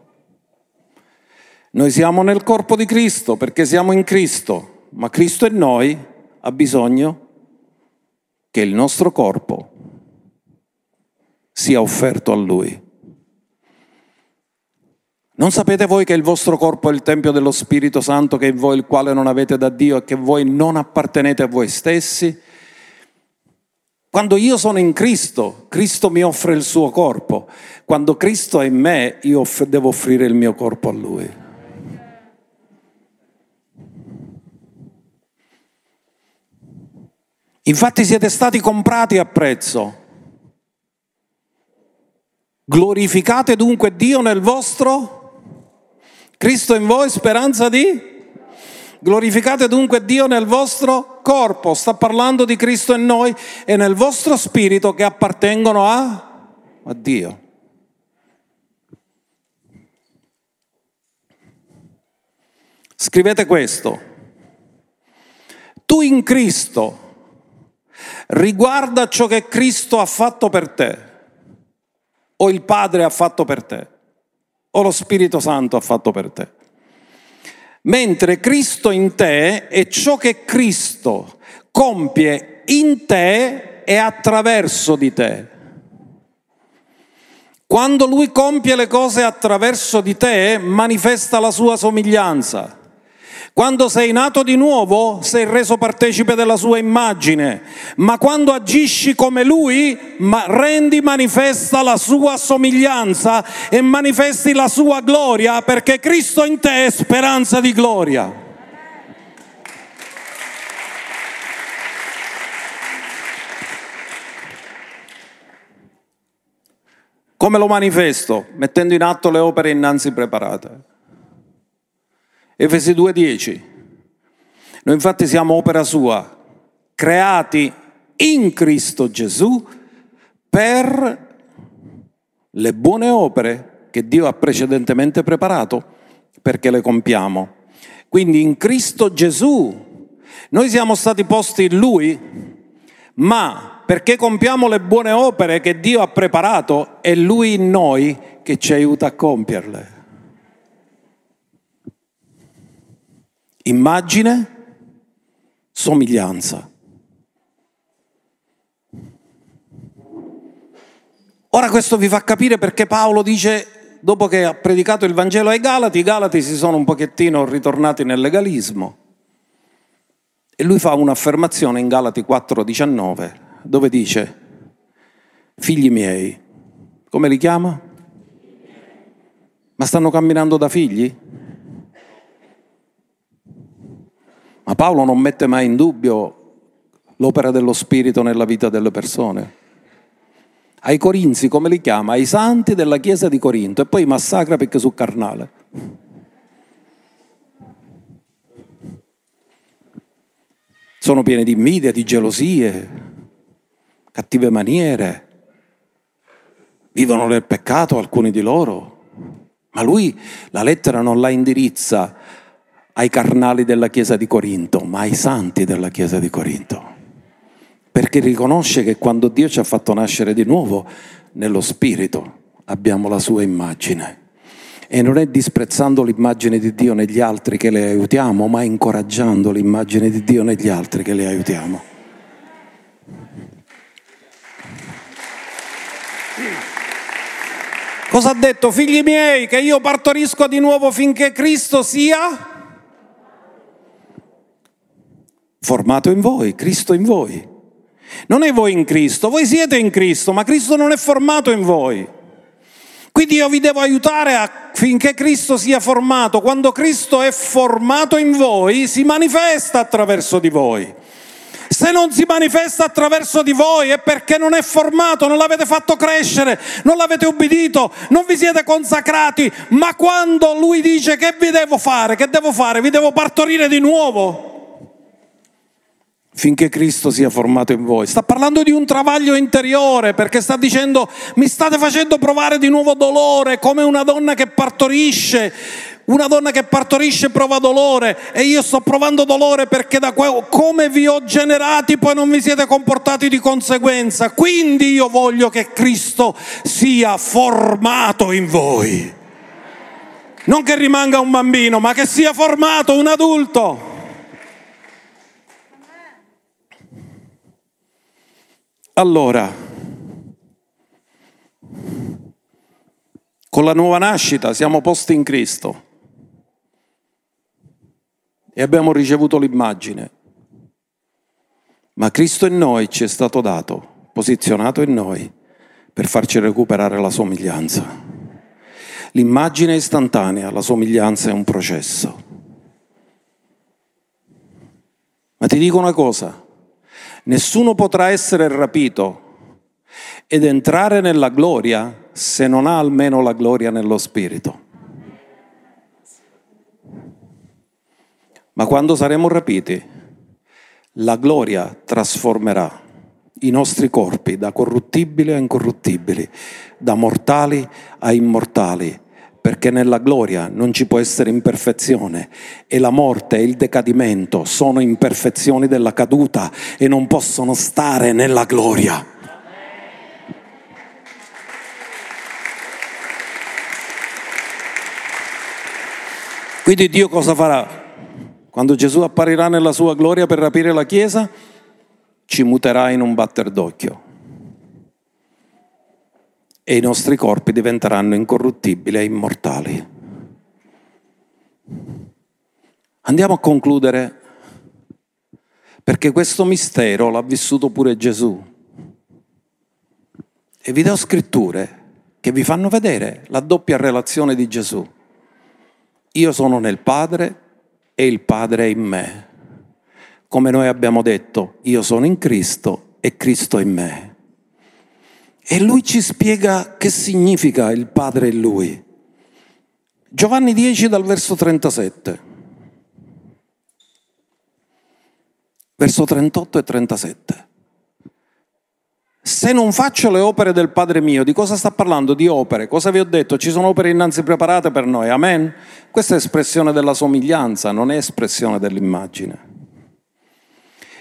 Noi siamo nel corpo di Cristo perché siamo in Cristo, ma Cristo in noi ha bisogno che il nostro corpo sia offerto a Lui. Non sapete voi che il vostro corpo è il Tempio dello Spirito Santo che è in voi, il quale non avete da Dio e che voi non appartenete a voi stessi? Quando io sono in Cristo, Cristo mi offre il suo corpo. Quando Cristo è in me, io devo offrire il mio corpo a Lui. Infatti siete stati comprati a prezzo. Glorificate dunque Dio nel vostro Cristo in voi, speranza di? Glorificate dunque Dio nel vostro corpo, sta parlando di Cristo in noi e nel vostro spirito che appartengono a, a Dio. Scrivete questo. Tu in Cristo riguarda ciò che Cristo ha fatto per te o il Padre ha fatto per te o lo Spirito Santo ha fatto per te. Mentre Cristo in te è ciò che Cristo compie in te e attraverso di te. Quando Lui compie le cose attraverso di te, manifesta la sua somiglianza. Quando sei nato di nuovo sei reso partecipe della sua immagine, ma quando agisci come lui rendi manifesta la sua somiglianza e manifesti la sua gloria perché Cristo in te è speranza di gloria. Come lo manifesto? Mettendo in atto le opere innanzi preparate. Efesi 2:10. Noi infatti siamo opera sua, creati in Cristo Gesù per le buone opere che Dio ha precedentemente preparato perché le compiamo. Quindi in Cristo Gesù noi siamo stati posti in Lui, ma perché compiamo le buone opere che Dio ha preparato, è Lui in noi che ci aiuta a compierle. Immagine, somiglianza. Ora questo vi fa capire perché Paolo dice, dopo che ha predicato il Vangelo ai Galati, i Galati si sono un pochettino ritornati nel legalismo. E lui fa un'affermazione in Galati 4:19, dove dice, figli miei, come li chiama? Ma stanno camminando da figli? Ma Paolo non mette mai in dubbio l'opera dello Spirito nella vita delle persone. Ai Corinzi, come li chiama? Ai santi della chiesa di Corinto e poi massacra perché su carnale. Sono pieni di invidia, di gelosie, cattive maniere, vivono nel peccato alcuni di loro, ma lui la lettera non la indirizza ai carnali della Chiesa di Corinto, ma ai santi della Chiesa di Corinto. Perché riconosce che quando Dio ci ha fatto nascere di nuovo, nello Spirito abbiamo la sua immagine. E non è disprezzando l'immagine di Dio negli altri che le aiutiamo, ma incoraggiando l'immagine di Dio negli altri che le aiutiamo. Cosa ha detto? Figli miei, che io partorisco di nuovo finché Cristo sia formato in voi, Cristo in voi. Non è voi in Cristo, voi siete in Cristo, ma Cristo non è formato in voi. Quindi io vi devo aiutare affinché Cristo sia formato. Quando Cristo è formato in voi, si manifesta attraverso di voi. Se non si manifesta attraverso di voi è perché non è formato, non l'avete fatto crescere, non l'avete ubbidito, non vi siete consacrati. Ma quando Lui dice che vi devo fare, che devo fare? Vi devo partorire di nuovo finché Cristo sia formato in voi. Sta parlando di un travaglio interiore perché sta dicendo mi state facendo provare di nuovo dolore come una donna che partorisce. Una donna che partorisce prova dolore e io sto provando dolore perché da que- come vi ho generati poi non vi siete comportati di conseguenza. Quindi io voglio che Cristo sia formato in voi. Non che rimanga un bambino, ma che sia formato un adulto. Allora, con la nuova nascita siamo posti in Cristo e abbiamo ricevuto l'immagine, ma Cristo in noi ci è stato dato, posizionato in noi per farci recuperare la somiglianza. L'immagine è istantanea, la somiglianza è un processo. Ma ti dico una cosa, Nessuno potrà essere rapito ed entrare nella gloria se non ha almeno la gloria nello spirito. Ma quando saremo rapiti, la gloria trasformerà i nostri corpi da corruttibili a incorruttibili, da mortali a immortali perché nella gloria non ci può essere imperfezione e la morte e il decadimento sono imperfezioni della caduta e non possono stare nella gloria. Quindi Dio cosa farà? Quando Gesù apparirà nella sua gloria per rapire la Chiesa, ci muterà in un batter d'occhio e i nostri corpi diventeranno incorruttibili e immortali. Andiamo a concludere perché questo mistero l'ha vissuto pure Gesù. E vi do scritture che vi fanno vedere la doppia relazione di Gesù. Io sono nel Padre e il Padre è in me. Come noi abbiamo detto, io sono in Cristo e Cristo è in me. E lui ci spiega che significa il Padre e lui. Giovanni 10 dal verso 37. Verso 38 e 37. Se non faccio le opere del Padre mio, di cosa sta parlando? Di opere. Cosa vi ho detto? Ci sono opere innanzi preparate per noi. Amen? Questa è espressione della somiglianza, non è espressione dell'immagine.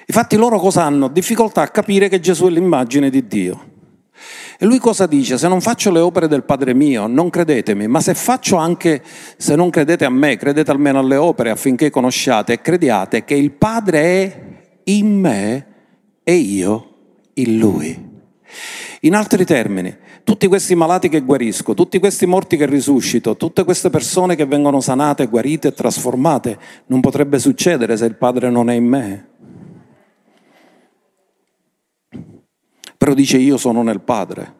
Infatti loro cosa hanno? Difficoltà a capire che Gesù è l'immagine di Dio. E lui cosa dice? Se non faccio le opere del Padre mio, non credetemi, ma se faccio anche, se non credete a me, credete almeno alle opere affinché conosciate e crediate che il Padre è in me e io in lui. In altri termini, tutti questi malati che guarisco, tutti questi morti che risuscito, tutte queste persone che vengono sanate, guarite e trasformate, non potrebbe succedere se il Padre non è in me. Però dice io sono nel Padre.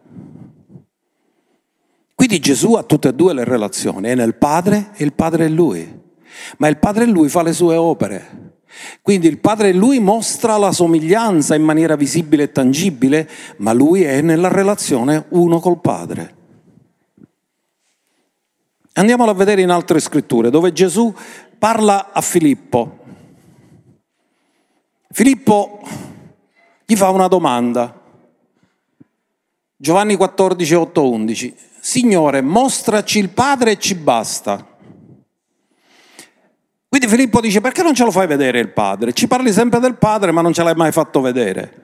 Quindi Gesù ha tutte e due le relazioni, è nel Padre e il Padre è Lui. Ma il Padre e Lui fa le sue opere. Quindi il Padre e Lui mostra la somiglianza in maniera visibile e tangibile, ma Lui è nella relazione uno col Padre. Andiamolo a vedere in altre scritture, dove Gesù parla a Filippo. Filippo gli fa una domanda. Giovanni 14, 8, 11. Signore, mostraci il Padre e ci basta. Quindi Filippo dice, perché non ce lo fai vedere il Padre? Ci parli sempre del Padre, ma non ce l'hai mai fatto vedere.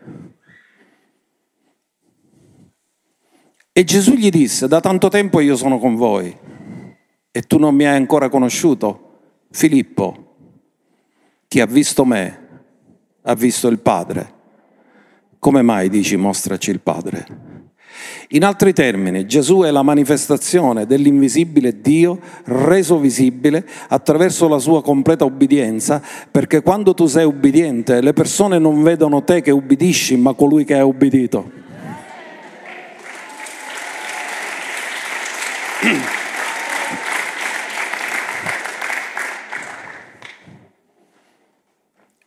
E Gesù gli disse, da tanto tempo io sono con voi e tu non mi hai ancora conosciuto. Filippo, chi ha visto me ha visto il Padre. Come mai dici mostraci il Padre? In altri termini, Gesù è la manifestazione dell'invisibile Dio reso visibile attraverso la sua completa obbedienza, perché quando tu sei ubbidiente le persone non vedono te che ubbidisci, ma colui che ha ubbidito.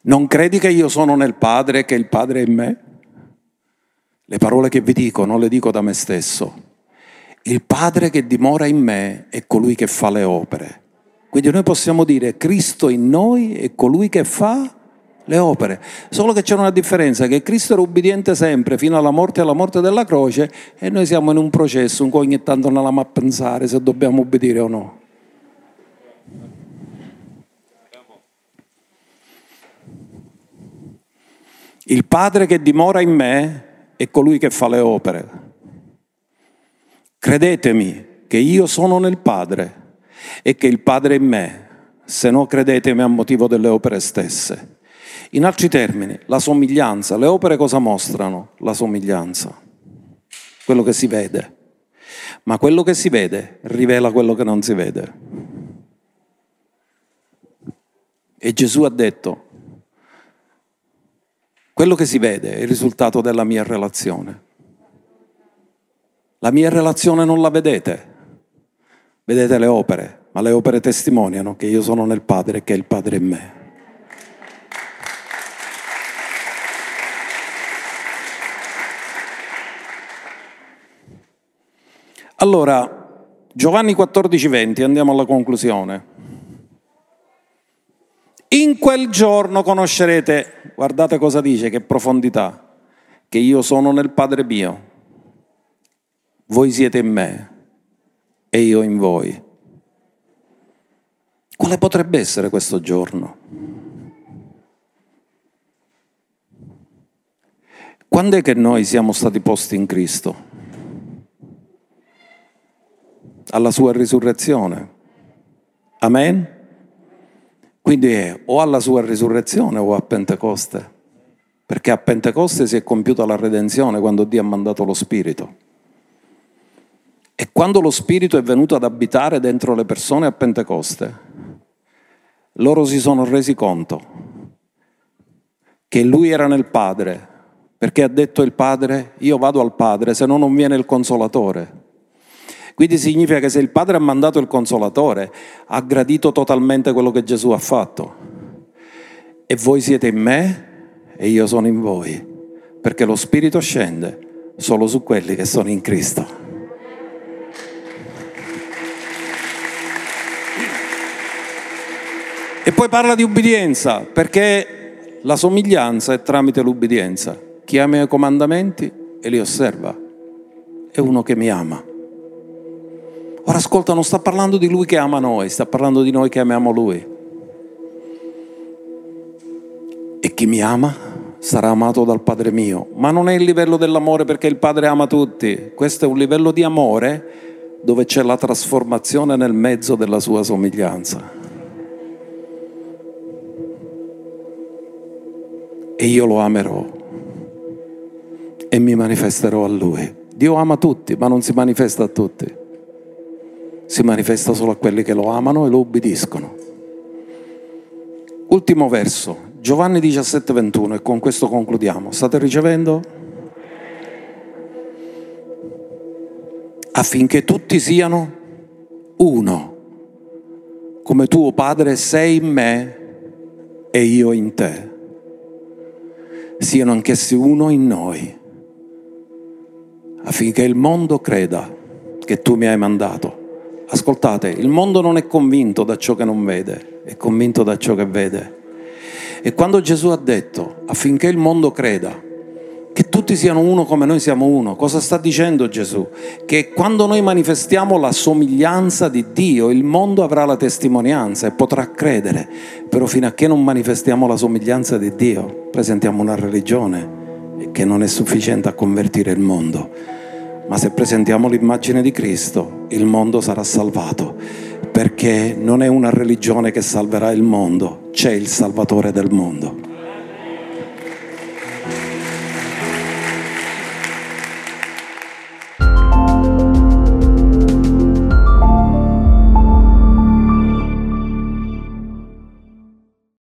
Non credi che io sono nel Padre e che il Padre è in me? Le parole che vi dico non le dico da me stesso. Il Padre che dimora in me è colui che fa le opere. Quindi noi possiamo dire Cristo in noi è colui che fa le opere. Solo che c'è una differenza, che Cristo era ubbidiente sempre fino alla morte e alla morte della croce e noi siamo in un processo in cui ogni tanto non andiamo a pensare se dobbiamo obbedire o no. Il Padre che dimora in me è colui che fa le opere. Credetemi che io sono nel Padre e che il Padre è in me, se no credetemi a motivo delle opere stesse. In altri termini, la somiglianza, le opere cosa mostrano? La somiglianza, quello che si vede. Ma quello che si vede rivela quello che non si vede. E Gesù ha detto, quello che si vede è il risultato della mia relazione. La mia relazione non la vedete, vedete le opere, ma le opere testimoniano che io sono nel Padre e che il Padre è in me. Allora, Giovanni 14:20, andiamo alla conclusione. In quel giorno conoscerete, guardate cosa dice, che profondità, che io sono nel Padre mio, voi siete in me e io in voi. Quale potrebbe essere questo giorno? Quando è che noi siamo stati posti in Cristo? Alla sua risurrezione. Amen? Quindi è o alla sua risurrezione o a Pentecoste, perché a Pentecoste si è compiuta la redenzione quando Dio ha mandato lo Spirito. E quando lo Spirito è venuto ad abitare dentro le persone a Pentecoste, loro si sono resi conto che Lui era nel Padre, perché ha detto il Padre, io vado al Padre, se no non viene il Consolatore. Quindi significa che se il Padre ha mandato il Consolatore, ha gradito totalmente quello che Gesù ha fatto. E voi siete in me e io sono in voi, perché lo Spirito scende solo su quelli che sono in Cristo. E poi parla di ubbidienza, perché la somiglianza è tramite l'ubbidienza. Chi ama i comandamenti e li osserva è uno che mi ama. Ora ascolta, non sta parlando di lui che ama noi, sta parlando di noi che amiamo lui. E chi mi ama sarà amato dal Padre mio. Ma non è il livello dell'amore perché il Padre ama tutti. Questo è un livello di amore dove c'è la trasformazione nel mezzo della sua somiglianza. E io lo amerò e mi manifesterò a lui. Dio ama tutti, ma non si manifesta a tutti si manifesta solo a quelli che lo amano e lo ubbidiscono. Ultimo verso, Giovanni 17, 21 e con questo concludiamo. State ricevendo? Affinché tutti siano uno, come tuo Padre sei in me e io in te. Siano anch'essi uno in noi, affinché il mondo creda che tu mi hai mandato. Ascoltate, il mondo non è convinto da ciò che non vede, è convinto da ciò che vede. E quando Gesù ha detto affinché il mondo creda che tutti siano uno come noi siamo uno, cosa sta dicendo Gesù? Che quando noi manifestiamo la somiglianza di Dio, il mondo avrà la testimonianza e potrà credere, però fino a che non manifestiamo la somiglianza di Dio, presentiamo una religione che non è sufficiente a convertire il mondo ma se presentiamo l'immagine di Cristo, il mondo sarà salvato, perché non è una religione che salverà il mondo, c'è il Salvatore del mondo.